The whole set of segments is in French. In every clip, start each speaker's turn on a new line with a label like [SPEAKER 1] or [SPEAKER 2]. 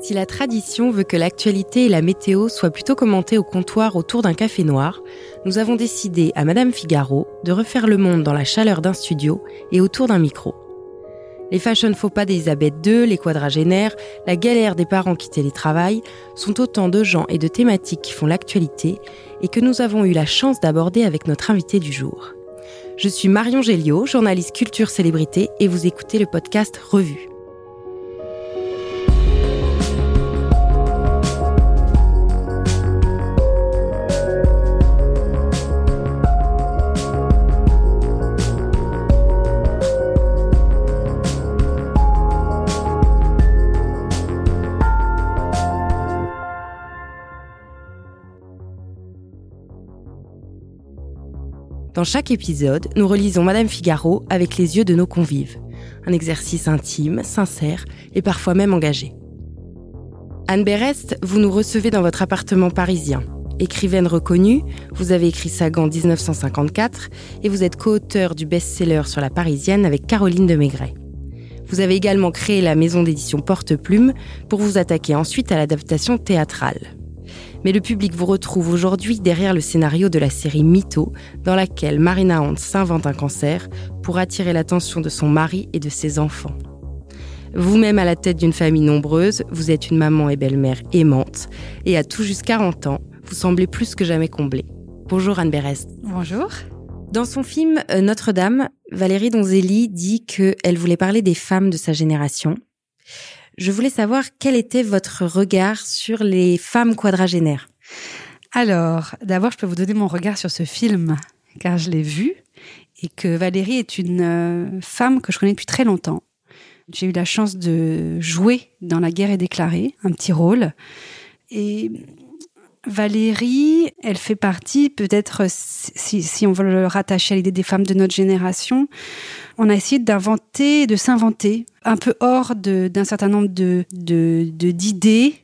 [SPEAKER 1] Si la tradition veut que l'actualité et la météo soient plutôt commentées au comptoir autour d'un café noir, nous avons décidé à Madame Figaro de refaire le monde dans la chaleur d'un studio et autour d'un micro. Les fashion faux pas d'Elisabeth II, les quadragénaires, la galère des parents qui télétravaillent sont autant de gens et de thématiques qui font l'actualité et que nous avons eu la chance d'aborder avec notre invité du jour. Je suis Marion Géliot, journaliste culture célébrité et vous écoutez le podcast Revue. Dans chaque épisode, nous relisons Madame Figaro avec les yeux de nos convives. Un exercice intime, sincère et parfois même engagé. Anne Berest, vous nous recevez dans votre appartement parisien. Écrivaine reconnue, vous avez écrit Sagan 1954 et vous êtes co-auteur du best-seller sur la parisienne avec Caroline de Maigret. Vous avez également créé la maison d'édition Porte-Plume pour vous attaquer ensuite à l'adaptation théâtrale mais le public vous retrouve aujourd'hui derrière le scénario de la série Mytho, dans laquelle Marina Hunt s'invente un cancer pour attirer l'attention de son mari et de ses enfants. Vous-même à la tête d'une famille nombreuse, vous êtes une maman et belle-mère aimante, et à tout juste 40 ans, vous semblez plus que jamais comblée. Bonjour Anne Berest.
[SPEAKER 2] Bonjour.
[SPEAKER 1] Dans son film euh, Notre-Dame, Valérie Donzelli dit qu'elle voulait parler des femmes de sa génération, je voulais savoir quel était votre regard sur les femmes quadragénaires.
[SPEAKER 2] Alors, d'abord, je peux vous donner mon regard sur ce film, car je l'ai vu, et que Valérie est une euh, femme que je connais depuis très longtemps. J'ai eu la chance de jouer dans La guerre est déclarée, un petit rôle. Et Valérie, elle fait partie, peut-être si, on veut le rattacher à l'idée des femmes de notre génération, on a essayé d'inventer, de s'inventer, un peu hors d'un certain nombre de d'idées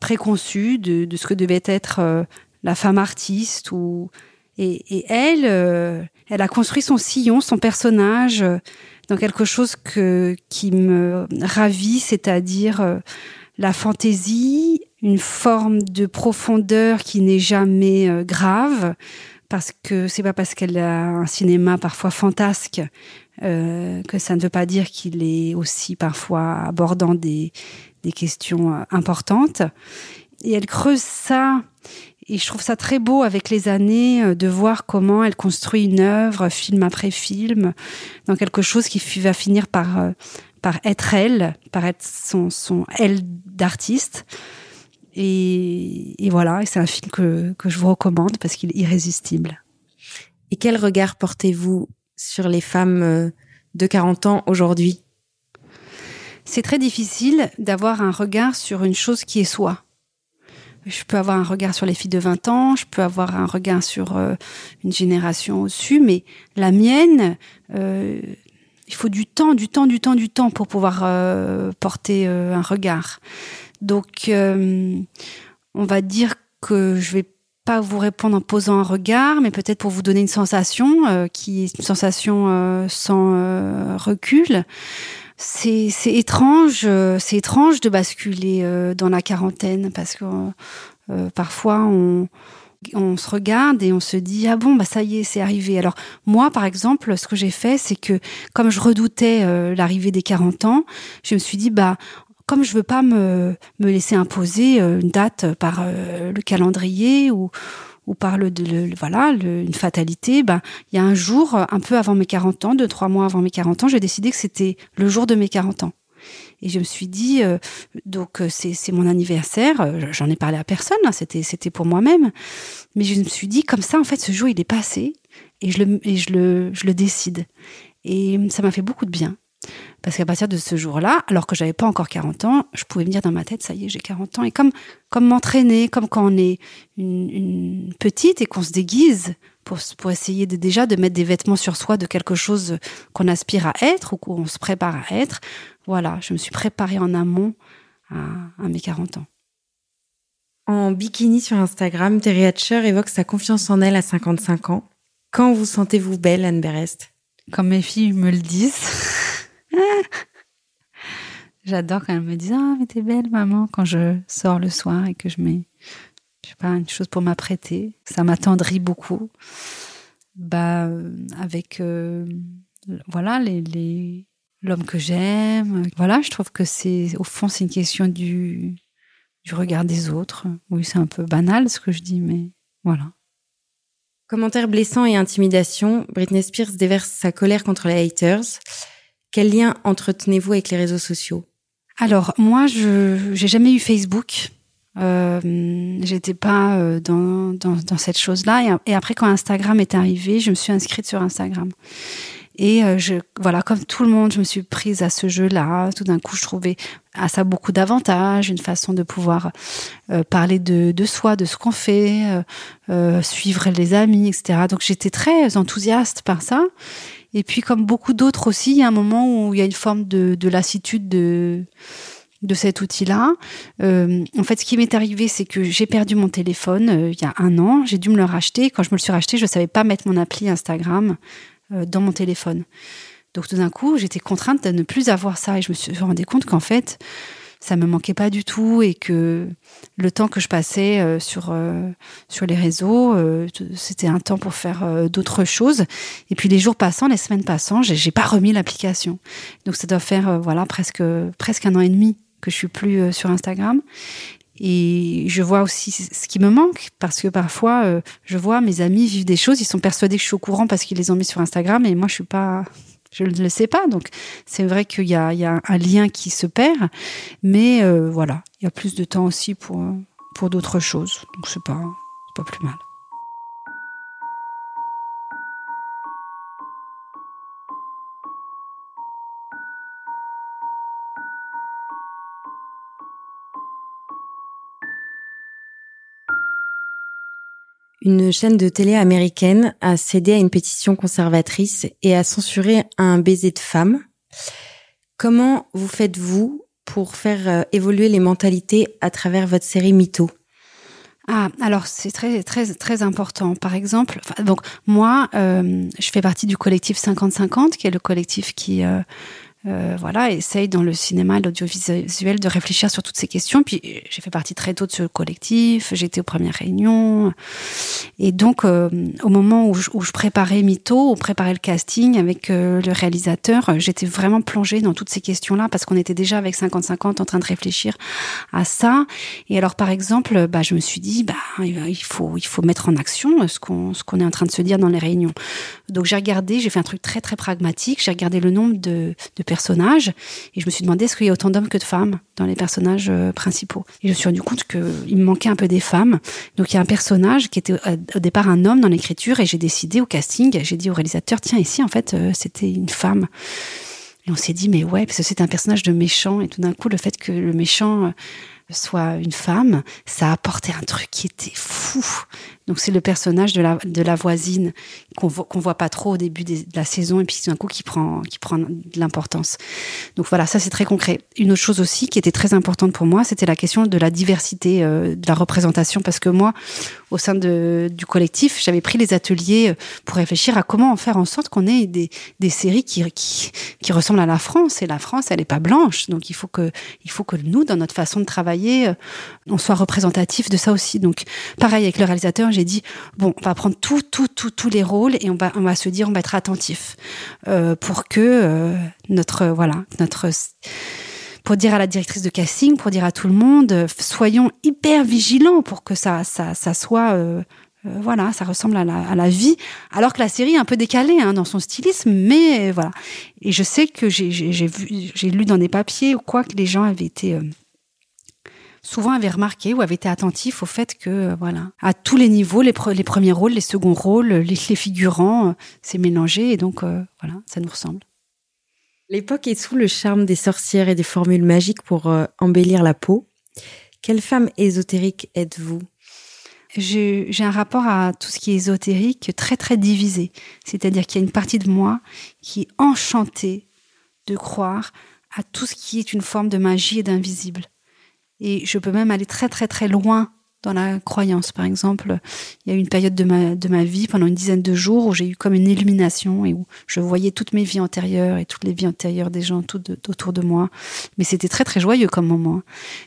[SPEAKER 2] préconçues de, de, ce que devait être euh, la femme artiste. Et, elle, euh, elle a construit son sillon, son personnage, euh, dans quelque chose qui me ravit, c'est-à-dire la fantaisie, une forme de profondeur qui n'est jamais grave, parce que c'est pas parce qu'elle a un cinéma parfois fantasque euh, que ça ne veut pas dire qu'il est aussi parfois abordant des, des questions euh, importantes. Et elle creuse ça, et je trouve ça très beau avec les années euh, de voir comment elle construit une œuvre, film après film, dans quelque chose qui va finir par, par être elle, par être son, son elle d'artiste. Et, et, voilà, c'est un film que, que je vous recommande parce qu'il est irrésistible.
[SPEAKER 1] Et quel regard portez-vous sur les femmes euh, de 40 ans aujourd'hui?
[SPEAKER 2] C'est très difficile d'avoir un regard sur une chose qui est soi. Je peux avoir un regard sur les filles de 20 ans, je peux avoir un regard sur euh, une génération au-dessus, mais la mienne, euh, il faut du temps, du temps, du temps, du temps pour pouvoir porter un regard. Donc, on va dire que je vais pas vous répondre en posant un regard, mais peut-être pour vous donner une sensation euh, qui est une sensation euh, sans euh, recul. C'est, c'est étrange, c'est étrange de basculer dans la quarantaine parce que parfois on, on se regarde et on se dit ah bon bah ça y est c'est arrivé. Alors moi par exemple ce que j'ai fait c'est que comme je redoutais l'arrivée des 40 ans, je me suis dit bah comme je veux pas me, me laisser imposer euh, une date par euh, le calendrier ou, ou par le, voilà une fatalité, ben il y a un jour un peu avant mes 40 ans, deux trois mois avant mes 40 ans, j'ai décidé que c'était le jour de mes 40 ans. Et je me suis dit, euh, donc c'est mon anniversaire, j'en ai parlé à personne, hein, c'était c'était pour moi-même, mais je me suis dit comme ça en fait ce jour il est passé et je le et je le je le décide. Et ça m'a fait beaucoup de bien. Parce qu'à partir de ce jour-là, alors que j'avais pas encore 40 ans, je pouvais me dire dans ma tête, ça y est, j'ai 40 ans. Et comme, comme m'entraîner, comme quand on est une, une petite et qu'on se déguise pour, pour essayer de, déjà de mettre des vêtements sur soi de quelque chose qu'on aspire à être ou qu'on se prépare à être. Voilà, je me suis préparée en amont à, à mes 40 ans.
[SPEAKER 1] En bikini sur Instagram, Terry Hatcher évoque sa confiance en elle à 55 ans. Quand vous sentez-vous belle, Anne Berest?
[SPEAKER 2] Quand mes filles me le disent. J'adore quand elle me dit Ah, mais t'es belle, maman, quand je sors le soir et que je mets, je sais pas, une chose pour m'apprêter. Ça m'attendrit beaucoup. Bah, euh, avec, euh, voilà, les, les l'homme que j'aime. Voilà, je trouve que c'est, au fond, c'est une question du, du regard des autres. Oui, c'est un peu banal ce que je dis, mais voilà.
[SPEAKER 1] Commentaires blessants et intimidation, Britney Spears déverse sa colère contre les haters. Quel lien entretenez-vous avec les réseaux sociaux?
[SPEAKER 2] Alors moi, je j'ai jamais eu Facebook. Euh, J'étais pas euh, dans, dans, cette chose-là. Et, après, quand Instagram est arrivé, je me suis inscrite sur Instagram. Et euh, je, voilà, comme tout le monde, je me suis prise à ce jeu-là. Tout d'un coup, je trouvais à ça beaucoup d'avantages, une façon de pouvoir euh, parler de, de, soi, de ce qu'on fait, suivre les amis, etc. Donc j'étais très enthousiaste par ça. Et puis, comme beaucoup d'autres aussi, il y a un moment où il y a une forme de, de lassitude de de cet outil-là. Euh, en fait, ce qui m'est arrivé, c'est que j'ai perdu mon téléphone euh, il y a un an. J'ai dû me le racheter. Quand je me le suis racheté, je ne savais pas mettre mon appli Instagram. Euh, dans mon téléphone. Donc tout d'un coup, j'étais contrainte de ne plus avoir ça et je me suis rendu compte qu'en fait, ça me manquait pas du tout et que le temps que je passais euh, sur euh, sur les réseaux, c'était un temps pour faire d'autres choses. Et puis les jours passant, les semaines passant, j'ai pas remis l'application. Donc ça doit faire voilà presque presque un an et demi que je suis plus sur Instagram. Et je vois aussi ce qui me manque, parce que parfois, euh, je vois mes amis vivre des choses, ils sont persuadés que je suis au courant parce qu'ils les ont mis sur Instagram, et moi, je suis pas, je ne le sais pas. Donc, c'est vrai qu'il y y a un lien qui se perd, mais euh, voilà, il y a plus de temps aussi pour, pour d'autres choses. Donc, c'est pas, pas plus mal.
[SPEAKER 1] Une chaîne de télé américaine a cédé à une pétition conservatrice et a censuré un baiser de femme. Comment vous faites-vous pour faire euh, évoluer les mentalités à travers votre série Mytho?
[SPEAKER 2] Ah, alors c'est très très très important. Par exemple, donc moi, euh, je fais partie du collectif 50-50, qui est le collectif qui euh, euh, voilà, essaye dans le cinéma et l'audiovisuel de réfléchir sur toutes ces questions. Puis j'ai fait partie très tôt de ce collectif, j'étais aux premières réunions. Et donc, euh, au moment où je, où je, préparais Mytho, où préparait le casting avec euh, le réalisateur, j'étais vraiment plongée dans toutes ces questions-là parce qu'on était déjà avec 50-50 en train de réfléchir à ça. Et alors, par exemple, bah, je me suis dit, bah, il faut, il faut mettre en action ce qu'on ce qu'on est en train de se dire dans les réunions. Donc j'ai regardé, j'ai fait un truc très très pragmatique, j'ai regardé le nombre de, de et je me suis demandé est-ce qu'il y a autant d'hommes que de femmes dans les personnages euh, principaux? Et je me suis rendu compte qu'il me manquait un peu des femmes. Donc il y a un personnage qui était euh, au départ un homme dans l'écriture et j'ai décidé au casting, j'ai dit au réalisateur tiens ici en fait euh, c'était une femme? Et on s'est dit mais ouais parce que c'est un personnage de méchant et tout d'un coup le fait que le méchant soit une femme, ça a apporté un truc qui était fou. Donc c'est le personnage de la, de la voisine qu'on voit, qu'on voit pas trop au début de la saison et puis d'un coup qui prend, qui prend de l'importance. Donc voilà, ça c'est très concret. Une autre chose aussi qui était très importante pour moi, c'était la question de la diversité, euh, de la représentation, parce que moi, au sein de, du collectif, j'avais pris les ateliers euh, pour réfléchir à comment en faire en sorte qu'on ait des, des séries qui, qui, qui ressemblent à la France. Et la France, elle est pas blanche, donc il faut que, il faut que nous, dans notre façon de travailler, euh, on soit représentatif de ça aussi. Donc pareil avec le réalisateur, j'ai dit bon, on va prendre tout, tout, tout, tous les rôles et on va, on va se dire, on va être attentif euh, pour que euh, notre, voilà, notre pour dire à la directrice de casting, pour dire à tout le monde, euh, soyons hyper vigilants pour que ça, ça, ça soit, euh, euh, voilà, ça ressemble à la, à la, vie. Alors que la série est un peu décalée hein, dans son stylisme, mais voilà. Et je sais que j'ai lu dans des papiers ou quoi que les gens avaient été souvent avaient remarqué ou avaient été attentifs au fait que, euh, voilà, à tous les niveaux, les, les premiers rôles, les seconds rôles, les, les figurants, euh, c'est mélangé et donc, euh, voilà, ça nous ressemble.
[SPEAKER 1] L'époque est sous le charme des sorcières et des formules magiques pour embellir la peau. Quelle femme ésotérique êtes-vous?
[SPEAKER 2] J'ai un rapport à tout ce qui est ésotérique très très divisé. C'est-à-dire qu'il y a une partie de moi qui est enchantée de croire à tout ce qui est une forme de magie et d'invisible. Et je peux même aller très très très loin dans la croyance. Par exemple, il y a eu une période de ma, de ma vie, pendant une dizaine de jours, où j'ai eu comme une illumination et où je voyais toutes mes vies antérieures et toutes les vies antérieures des gens tout autour de moi. Mais c'était très, très joyeux comme moment.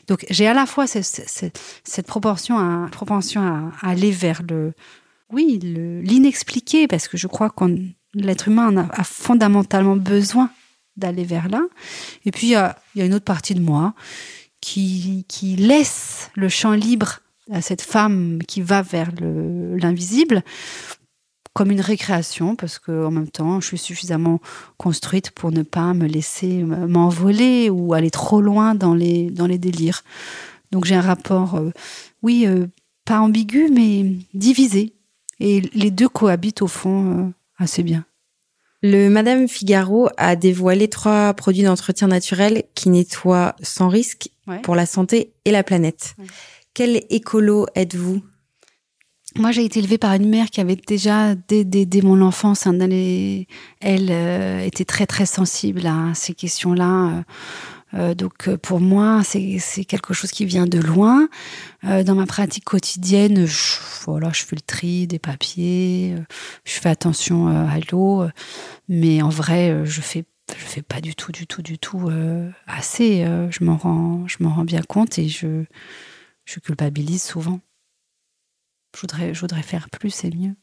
[SPEAKER 2] Donc, j'ai à la fois cette, cette, proportion à, propension à, aller vers le, oui, l'inexpliqué, parce que je crois que l'être humain a, fondamentalement besoin d'aller vers là. Et puis, il y a une autre partie de moi qui, laisse le champ libre à cette femme qui va vers l'invisible comme une récréation parce que en même temps je suis suffisamment construite pour ne pas me laisser m'envoler ou aller trop loin dans les dans les délires. Donc j'ai un rapport euh, oui euh, pas ambigu mais divisé. Et les deux cohabitent au fond euh, assez bien.
[SPEAKER 1] Le Madame Figaro a dévoilé trois produits d'entretien naturel qui nettoient sans risque pour la santé et la planète. Quel écolo êtes-vous?
[SPEAKER 2] Moi, j'ai été élevée par une mère qui avait déjà, dès, mon enfance, hein, elle euh, était très très sensible à ces questions-là. Euh, euh, donc pour moi, c'est quelque chose qui vient de loin. dans ma pratique quotidienne, je, voilà, je fais le tri des papiers, je fais attention à l'eau, mais en vrai, je fais je fais pas du tout, du tout, du tout assez. je m'en rends, je m'en rends bien compte et je je culpabilise souvent. Je voudrais, je voudrais faire plus et mieux.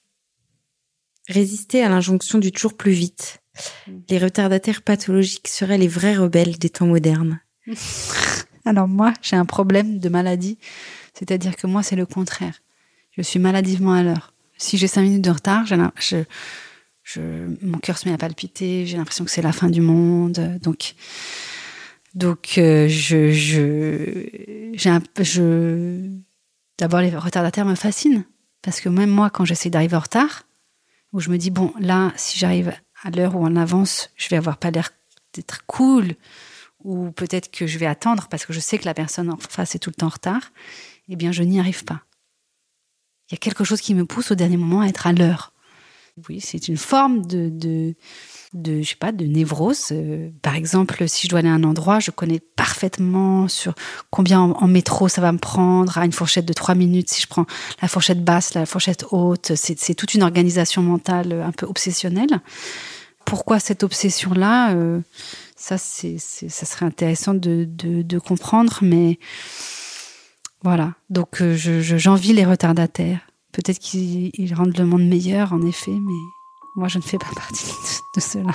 [SPEAKER 1] Résister à l'injonction du toujours plus vite. Mm. Les retardataires pathologiques seraient les vrais rebelles des temps modernes.
[SPEAKER 2] Alors moi, j'ai un problème de maladie, c'est-à-dire que moi, c'est le contraire. Je suis maladivement à l'heure. Si j'ai cinq minutes de retard, je, mon cœur se met à palpiter, j'ai l'impression que c'est la fin du monde. Donc, donc, euh, je, je, je, d'abord les retardataires me fascinent parce que même moi, quand j'essaie d'arriver en retard, où je me dis bon, là, si j'arrive à l'heure ou en avance, je vais avoir pas l'air d'être cool, ou peut-être que je vais attendre parce que je sais que la personne en face est tout le temps en retard. Eh bien, je n'y arrive pas. Il y a quelque chose qui me pousse au dernier moment à être à l'heure. Oui, c'est une forme de, de je sais pas de névrose. Euh, par exemple si je dois aller à un endroit je connais parfaitement sur combien en, métro ça va me prendre. À une fourchette de trois minutes si je prends la fourchette basse la fourchette haute c'est toute une organisation mentale un peu obsessionnelle. Pourquoi cette obsession là euh, ça ça serait intéressant de, comprendre mais voilà. Donc euh, j'envie les retardataires peut-être qu'ils rendent le monde meilleur en effet mais moi, je ne fais pas partie de cela.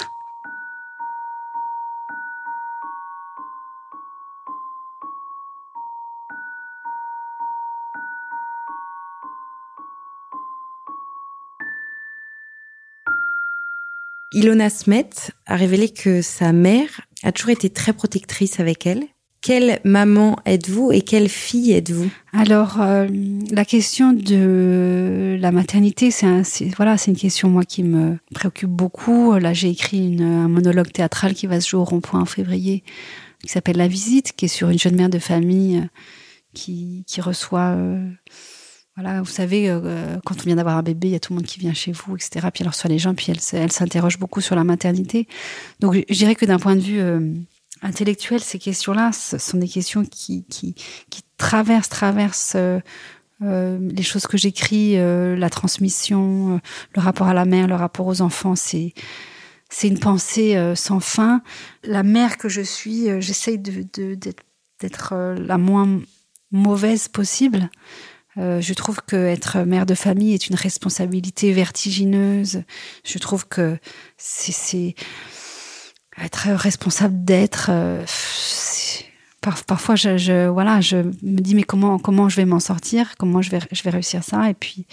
[SPEAKER 1] Ilona Smet a révélé que sa mère a toujours été très protectrice avec elle quelle maman êtes-vous et quelle fille êtes-vous?
[SPEAKER 2] Alors, euh, la question de la maternité, c'est un, voilà, une question moi qui me préoccupe beaucoup. Là, j'ai écrit un monologue théâtral qui va se jouer au rond-point en février, qui s'appelle La Visite, qui est sur une jeune mère de famille euh, qui, qui reçoit. Euh, voilà, vous savez, quand on vient d'avoir un bébé, il y a tout le monde qui vient chez vous, etc. Puis elle reçoit les gens, puis elle, elle s'interroge beaucoup sur la maternité. Donc, je dirais que d'un point de vue intellectuelle, ces questions-là, ce sont des questions qui, qui, qui traversent, traversent euh, euh les choses que j'écris, euh, la transmission, euh, le rapport à la mère, le rapport aux enfants. C'est c'est une pensée sans fin. La mère que je suis, j'essaye de, d'être la moins mauvaise possible. je trouve que être mère de famille est une responsabilité vertigineuse. Je trouve que c'est être responsable d'être. Euh, parfois, je, voilà, je me dis mais comment comment je vais m'en sortir, comment je vais je vais réussir ça, et puis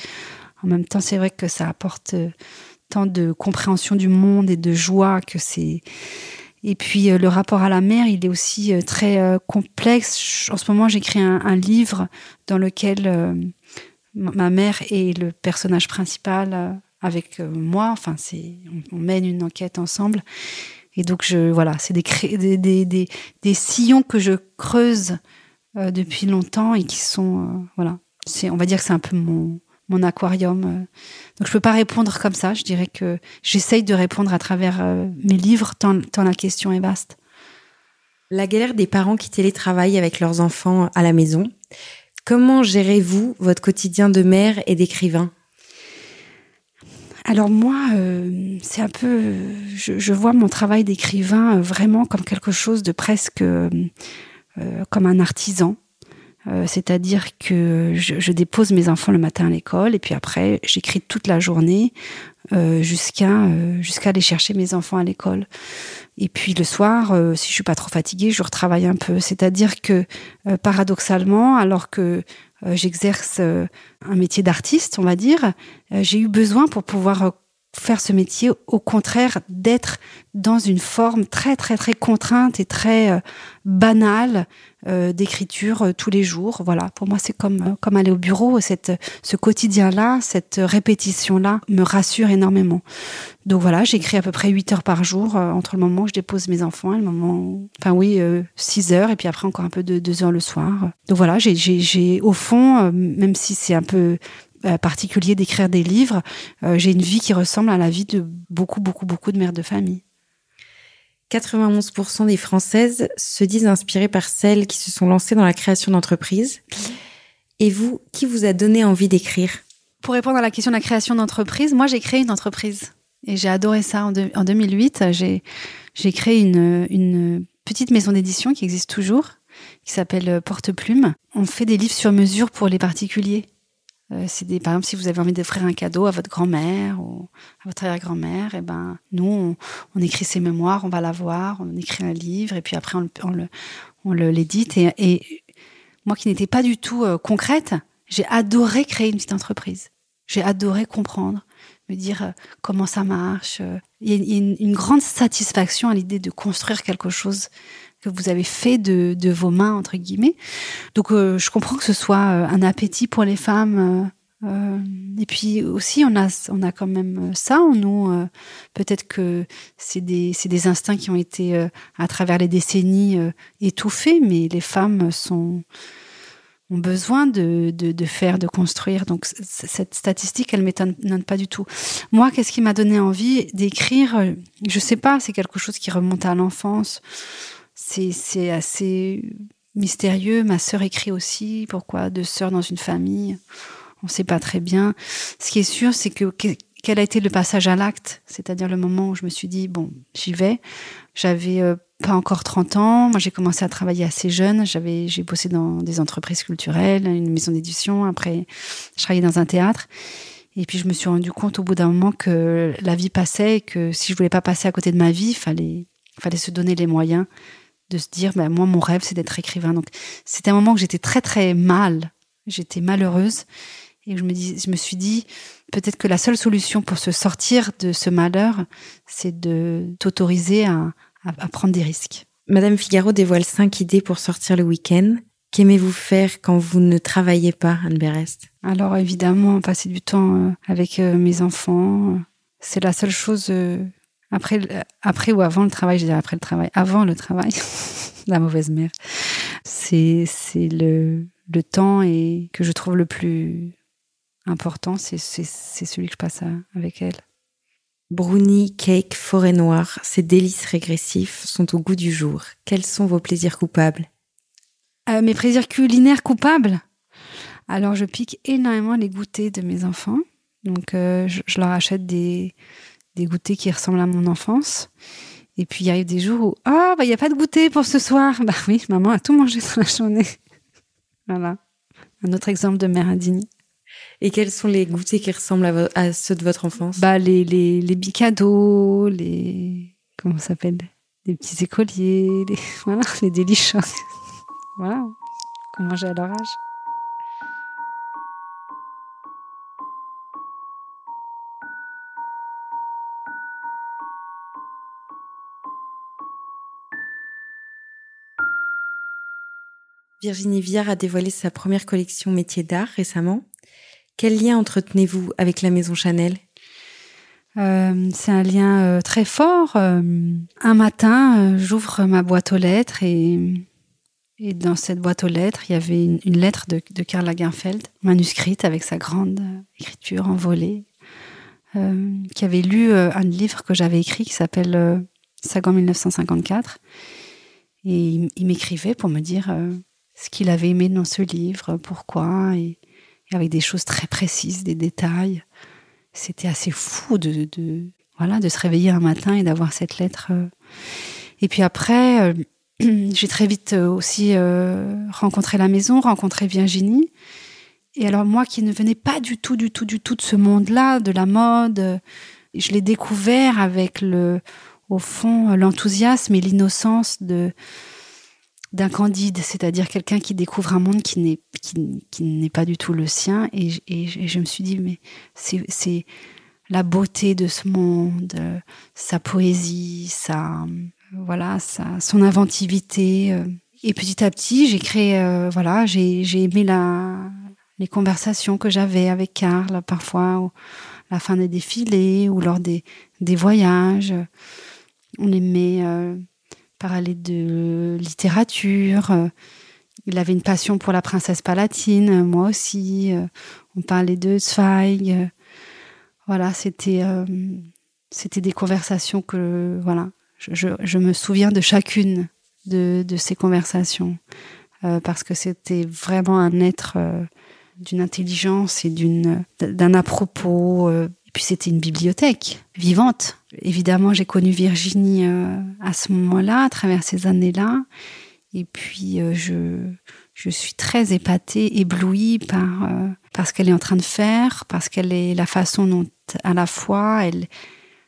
[SPEAKER 2] en même temps, c'est vrai que ça apporte euh, tant de compréhension du monde et de joie que c'est. Et puis euh, le rapport à la mer, il est aussi très complexe. En ce moment, j'écris un, livre dans lequel ma mère est le personnage principal avec moi. Enfin, on mène une enquête ensemble. Et donc, je, voilà, c'est des, des, des, des, sillons que je creuse euh, depuis longtemps et qui sont, euh, voilà, on va dire que c'est un peu mon, mon aquarium. Euh. Donc, je peux pas répondre comme ça. Je dirais que j'essaye de répondre à travers mes livres, tant, tant la question est vaste.
[SPEAKER 1] La galère des parents qui télétravaillent avec leurs enfants à la maison. Comment gérez-vous votre quotidien de mère et d'écrivain?
[SPEAKER 2] Alors moi, euh, c'est un peu, je, vois mon travail d'écrivain vraiment comme quelque chose de presque comme un artisan. Euh, c'est-à-dire que je, dépose mes enfants le matin à l'école et puis après j'écris toute la journée euh, jusqu'à euh, jusqu'à aller chercher mes enfants à l'école. Et puis le soir, si je suis pas trop fatiguée, je retravaille un peu. C'est-à-dire que paradoxalement, alors que j'exerce un métier d'artiste, on va dire, j'ai eu besoin pour pouvoir faire ce métier, au contraire, d'être dans une forme très très très contrainte et très euh, banale euh, d'écriture euh, tous les jours. Voilà, pour moi c'est comme comme aller au bureau. Cette ce quotidien-là, cette répétition-là me rassure énormément. Donc voilà, j'écris à peu près 8 heures par jour entre le moment où je dépose mes enfants et le moment, enfin oui, 6 heures et puis après encore un peu de 2 heures le soir. Donc voilà, j'ai au fond, même si c'est un peu euh, particulier d'écrire des livres. Euh, j'ai une vie qui ressemble à la vie de beaucoup, beaucoup, beaucoup de mères de famille.
[SPEAKER 1] 91% des Françaises se disent inspirées par celles qui se sont lancées dans la création d'entreprises. Et vous, qui vous a donné envie d'écrire?
[SPEAKER 2] Pour répondre à la question de la création d'entreprise, moi j'ai créé une entreprise. Et j'ai adoré ça. En, en 2008, j'ai, j'ai créé une, une petite maison d'édition qui existe toujours, qui s'appelle Porte Plume. On fait des livres sur mesure pour les particuliers. Euh, par exemple, si vous avez envie d'offrir un cadeau à votre grand-mère ou à votre arrière-grand-mère, et eh ben, nous, on, écrit ses mémoires, on va la voir, on écrit un livre, et puis après, on, le, on le l'édite. Et, moi, qui n'étais pas du tout euh, concrète, j'ai adoré créer une petite entreprise. J'ai adoré comprendre, me dire euh, comment ça marche. Il y a, une, grande satisfaction à l'idée de construire quelque chose que vous avez fait de, vos mains entre guillemets. Donc euh, je comprends que ce soit euh, un appétit pour les femmes. Euh, et puis aussi on a on a quand même ça en nous. Peut-être que c'est des des instincts qui ont été à travers les décennies étouffés, mais les femmes sont ont besoin de, de, de, faire, de construire. Donc cette statistique, elle m'étonne pas du tout. Moi, qu'est-ce qui m'a donné envie d'écrire? Je sais pas, c'est quelque chose qui remonte à l'enfance c'est assez mystérieux. Ma sœur écrit aussi. Pourquoi deux sœurs dans une famille On ne sait pas très bien. Ce qui est sûr, c'est que quel a été le passage à l'acte, c'est-à-dire le moment où je me suis dit bon, j'y vais. J'avais euh, pas encore 30 ans. Moi, j'ai commencé à travailler assez jeune. J'ai bossé dans des entreprises culturelles, une maison d'édition. Après, je travaillais dans un théâtre. Et puis, je me suis rendu compte au bout d'un moment que la vie passait et que si je voulais pas passer à côté de ma vie, il fallait, fallait se donner les moyens de se dire, ben, moi, mon rêve, c'est d'être écrivain. Donc, c'était un moment que j'étais très, très mal. J'étais malheureuse. Et je me, dis, je me suis dit, peut-être que la seule solution pour se sortir de ce malheur, c'est de t'autoriser à, à, prendre des risques.
[SPEAKER 1] Madame Figaro dévoile cinq idées pour sortir le week-end. Qu'aimez-vous faire quand vous ne travaillez pas, Anne Berest?
[SPEAKER 2] Alors évidemment, passer du temps euh, avec euh, mes enfants, c'est la seule chose euh, après, après ou avant le travail, je dirais après le travail, avant le travail, la mauvaise mère, c'est c'est le, le temps et que je trouve le plus important, c'est celui que je passe avec elle.
[SPEAKER 1] Brownie, cake, forêt noire, ces délices régressifs sont au goût du jour. Quels sont vos plaisirs coupables?
[SPEAKER 2] Euh, Mes plaisirs culinaires coupables? Alors, je pique énormément les goûters de mes enfants. Donc, euh, je, leur achète des, des goûters qui ressemblent à mon enfance. Et puis il y a eu des jours où ah bah il y a pas de goûter pour ce soir. Bah oui, maman a tout mangé dans la journée. voilà. Un autre exemple de mère indigne.
[SPEAKER 1] Et quels sont les goûters qui ressemblent à, ceux de votre enfance?
[SPEAKER 2] Bah les les les bicados, les comment ça s'appelle? Les petits écoliers, les voilà, les délices. voilà. Qu'on mangeait à leur âge.
[SPEAKER 1] Virginie Viard a dévoilé sa première collection métiers d'art récemment. Quel lien entretenez-vous avec la maison Chanel?
[SPEAKER 2] Euh, c'est un lien euh, très fort. Euh, un matin, j'ouvre ma boîte aux lettres et, dans cette boîte aux lettres, il y avait une, lettre de, Karl Lagerfeld, manuscrite avec sa grande écriture envolée, qui avait lu un livre que j'avais écrit qui s'appelle Sagan 1954. Et il m'écrivait pour me dire ce qu'il avait aimé dans ce livre, pourquoi, et, avec des choses très précises, des détails. C'était assez fou de, de, voilà, de se réveiller un matin et d'avoir cette lettre. Et puis après, j'ai très vite aussi rencontré la maison, rencontré Virginie. Et alors moi qui ne venais pas du tout, du tout, du tout de ce monde-là, de la mode, je l'ai découvert avec le, au fond, l'enthousiasme et l'innocence de d'un candide, c'est-à-dire quelqu'un qui découvre un monde qui n'est qui, n'est pas du tout le sien. Et, je me suis dit, mais c'est la beauté de ce monde, sa poésie, sa voilà, sa, son inventivité. Et petit à petit, j'ai créé, euh, voilà, j'ai aimé la, les conversations que j'avais avec Karl, parfois à la fin des défilés ou lors des, des voyages. On aimait euh, parler de littérature. Il avait une passion pour la princesse palatine, moi aussi. On parlait de Zweig. Voilà, c'était euh, c'était des conversations que voilà, je, me souviens de chacune de, de ces conversations euh, parce que c'était vraiment un être d'une intelligence et d'une d'un à-propos. Euh, et puis c'était une bibliothèque vivante. Évidemment, j'ai connu Virginie euh, à ce moment-là, à travers ces années-là. Et puis euh, je je suis très épatée, éblouie par par ce qu'elle est en train de faire, parce qu'elle est la façon dont à la fois elle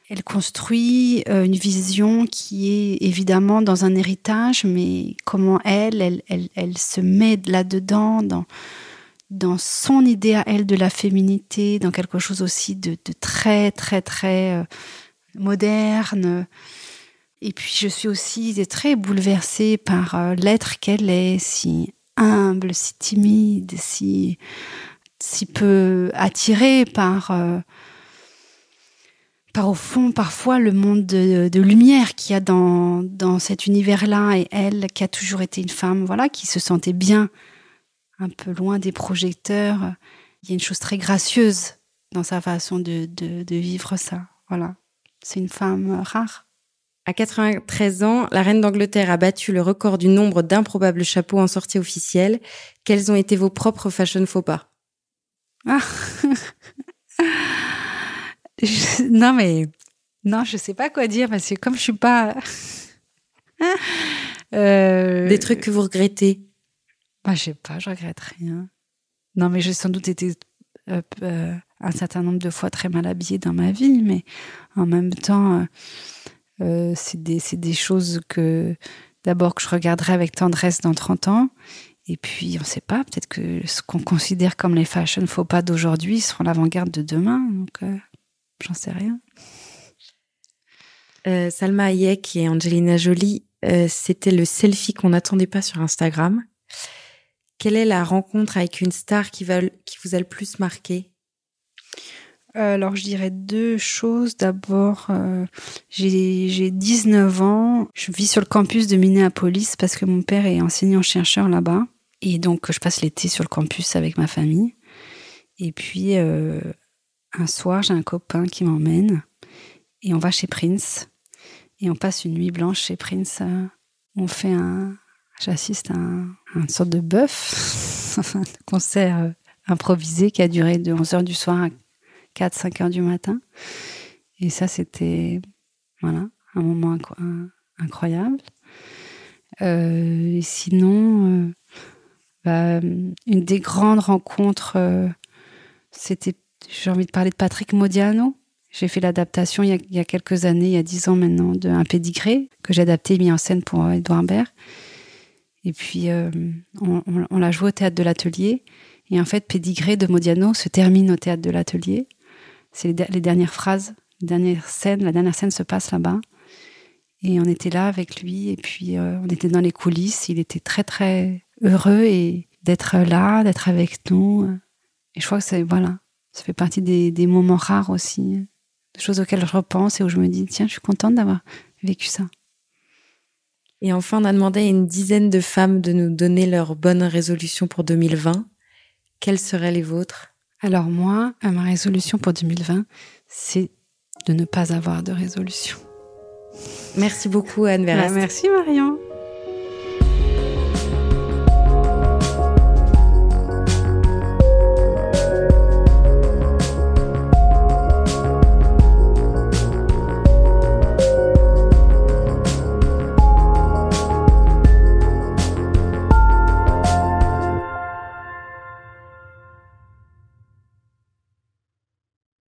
[SPEAKER 2] elle construit une vision qui est évidemment dans un héritage, mais comment elle, elle, elle, se met là-dedans, dans, dans son idée à elle de la féminité, dans quelque chose aussi de, très, très, très euh, moderne. Et puis je suis aussi très bouleversée par euh, l'être qu'elle est, si humble, si timide, si, si peu attirée par, euh, par au fond parfois le monde de, de lumière qu'il y a dans, dans cet univers-là et elle qui a toujours été une femme, voilà, qui se sentait bien un peu loin des projecteurs. Il y a une chose très gracieuse dans sa façon de, de, vivre ça. Voilà. C'est une femme rare.
[SPEAKER 1] À 93 ans, la reine d'Angleterre a battu le record du nombre d'improbables chapeaux en sortie officielle. Quels ont été vos propres fashion faux pas? Ah.
[SPEAKER 2] Non mais non, je sais pas quoi dire parce que comme je suis pas
[SPEAKER 1] euh... des trucs que vous regrettez?
[SPEAKER 2] Bah, je sais pas, je regrette rien. Non, mais j'ai sans doute été euh, euh, un certain nombre de fois très mal habillée dans ma vie, mais en même temps, euh, c'est des, des, choses que d'abord que je regarderai avec tendresse dans 30 ans. Et puis, on ne sait pas, peut-être que ce qu'on considère comme les fashion faux pas d'aujourd'hui seront l'avant-garde de demain. Donc, j'en sais rien.
[SPEAKER 1] Salma Hayek et Angelina Jolie, c'était le selfie qu'on n'attendait pas sur Instagram. Quelle est la rencontre avec une star qui, qui vous a le plus marqué?
[SPEAKER 2] euh, alors, je dirais deux choses. D'abord, euh, j'ai 19 ans. Je vis sur le campus de Minneapolis parce que mon père est enseignant-chercheur là-bas. Et donc, je passe l'été sur le campus avec ma famille. Et puis, euh, un soir, j'ai un copain qui m'emmène. Et on va chez Prince. Et on passe une nuit blanche chez Prince. On fait un, J'assiste à, un, une sorte de bœuf, un concert euh, improvisé qui a duré de 11h du soir à 4-5 h du matin. Et ça, c'était voilà, un moment incroyable. Euh, sinon, euh, bah, une des grandes rencontres, c'était, j'ai envie de parler de Patrick Modiano. J'ai fait l'adaptation il, y a quelques années, il y a dix ans maintenant, de Un pédigré que j'ai adapté et mis en scène pour Edouard Baird. Et puis, euh, on, l'a joué au théâtre de l'Atelier. Et en fait, Pédigré de Modiano se termine au théâtre de l'Atelier. C'est les, dernières phrases, les dernières scènes. La dernière scène se passe là-bas. Et on était là avec lui. Et puis, euh, on était dans les coulisses. Il était très, très heureux et d'être là, d'être avec nous. Et je crois que c'est, voilà, ça fait partie des, des moments rares aussi. Des choses auxquelles je repense et où je me dis, tiens, je suis contente d'avoir vécu ça.
[SPEAKER 1] Et enfin, on a demandé à une dizaine de femmes de nous donner leurs bonnes résolutions pour 2020. Quelles seraient les vôtres?
[SPEAKER 2] Alors moi, ma résolution pour 2020, c'est de ne pas avoir de résolution.
[SPEAKER 1] Merci beaucoup Anne Verest.
[SPEAKER 2] Bah, merci Marion.